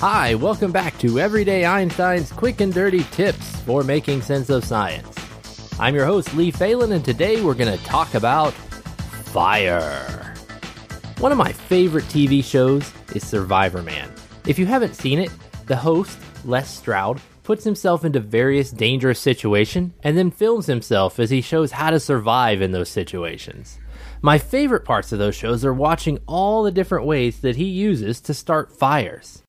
Hi, welcome back to Everyday Einstein's quick and dirty tips for making sense of science. I'm your host, Lee Falin, and today we're going to talk about fire. One of my favorite TV shows is Survivor Man. If you haven't seen it, the host, Les Stroud, puts himself into various dangerous situations and then films himself as he shows how to survive in those situations. My favorite parts of those shows are watching all the different ways that he uses to start fires.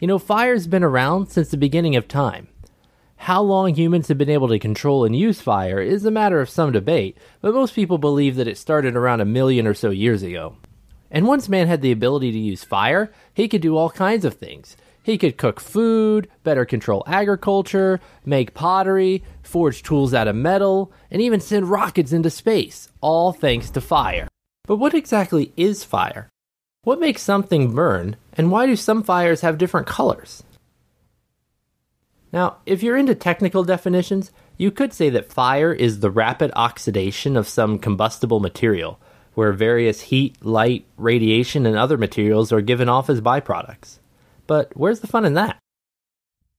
You know, fire's been around since the beginning of time. How long humans have been able to control and use fire is a matter of some debate, but most people believe that it started around a million or so years ago. And once man had the ability to use fire, he could do all kinds of things. He could cook food, better control agriculture, make pottery, forge tools out of metal, and even send rockets into space, all thanks to fire. But what exactly is fire? What makes something burn, and why do some fires have different colors? Now, if you're into technical definitions, you could say that fire is the rapid oxidation of some combustible material, where various heat, light, radiation, and other materials are given off as byproducts. But where's the fun in that?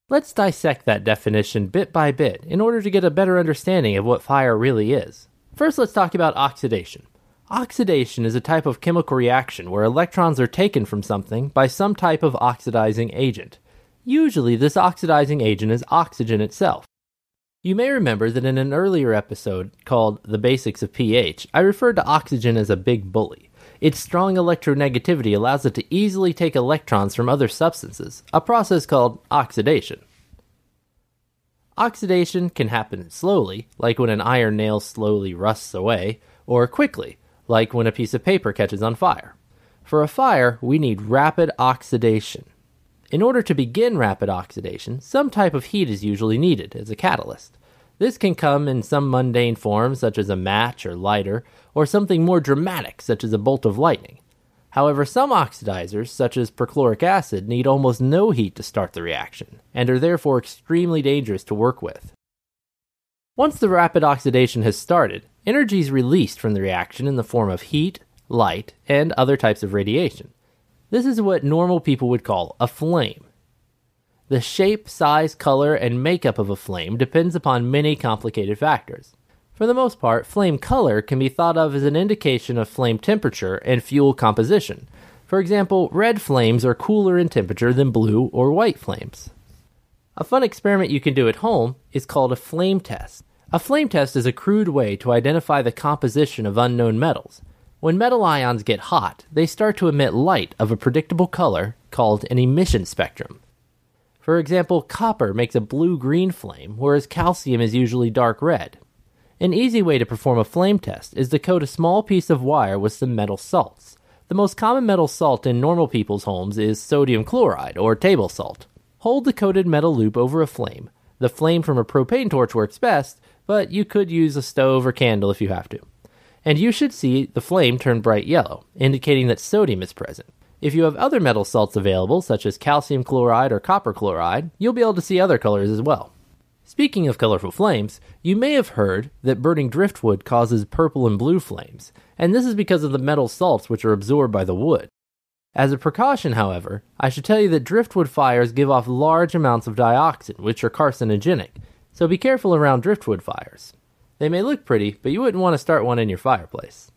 Let's dissect that definition bit by bit in order to get a better understanding of what fire really is. First, let's talk about oxidation. Oxidation is a type of chemical reaction where electrons are taken from something by some type of oxidizing agent. Usually, this oxidizing agent is oxygen itself. You may remember that in an earlier episode called The Basics of pH, I referred to oxygen as a big bully. Its strong electronegativity allows it to easily take electrons from other substances, a process called oxidation. Oxidation can happen slowly, like when an iron nail slowly rusts away, or quickly, like when a piece of paper catches on fire. For a fire, we need rapid oxidation. In order to begin rapid oxidation, some type of heat is usually needed as a catalyst. This can come in some mundane form, such as a match or lighter, or something more dramatic, such as a bolt of lightning. However, some oxidizers, such as perchloric acid, need almost no heat to start the reaction, and are therefore extremely dangerous to work with. Once the rapid oxidation has started, energy is released from the reaction in the form of heat, light, and other types of radiation. This is what normal people would call a flame. The shape, size, color, and makeup of a flame depends upon many complicated factors. For the most part, flame color can be thought of as an indication of flame temperature and fuel composition. For example, red flames are cooler in temperature than blue or white flames. A fun experiment you can do at home is called a flame test. A flame test is a crude way to identify the composition of unknown metals. When metal ions get hot, they start to emit light of a predictable color called an emission spectrum. For example, copper makes a blue green flame, whereas calcium is usually dark red. An easy way to perform a flame test is to coat a small piece of wire with some metal salts. The most common metal salt in normal people's homes is sodium chloride or table salt. Hold the coated metal loop over a flame. The flame from a propane torch works best, but you could use a stove or candle if you have to and you should see the flame turn bright yellow, indicating that sodium is present. If you have other metal salts available, such as calcium chloride or copper chloride, you'll be able to see other colors as well. Speaking of colorful flames, you may have heard that burning driftwood causes purple and blue flames, and this is because of the metal salts which are absorbed by the wood. As a precaution, however, I should tell you that driftwood fires give off large amounts of dioxin, which are carcinogenic, so be careful around driftwood fires. They may look pretty, but you wouldn't want to start one in your fireplace.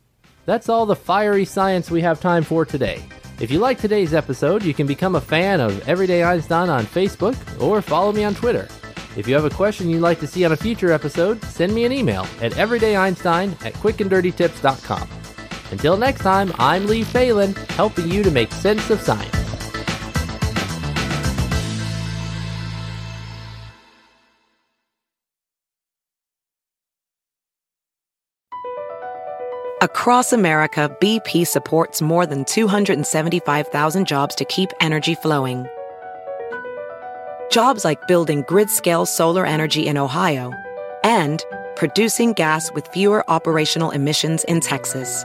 That's all the fiery science we have time for today. If you like today's episode, you can become a fan of Everyday Einstein on Facebook or follow me on Twitter. If you have a question you'd like to see on a future episode, send me an email at everydayeinstein at quickanddirtytips.com. Until next time, I'm Lee Falin, helping you to make sense of science. Across America, BP supports more than 275,000 jobs to keep energy flowing. Jobs like building grid scale solar energy in Ohio and producing gas with fewer operational emissions in Texas.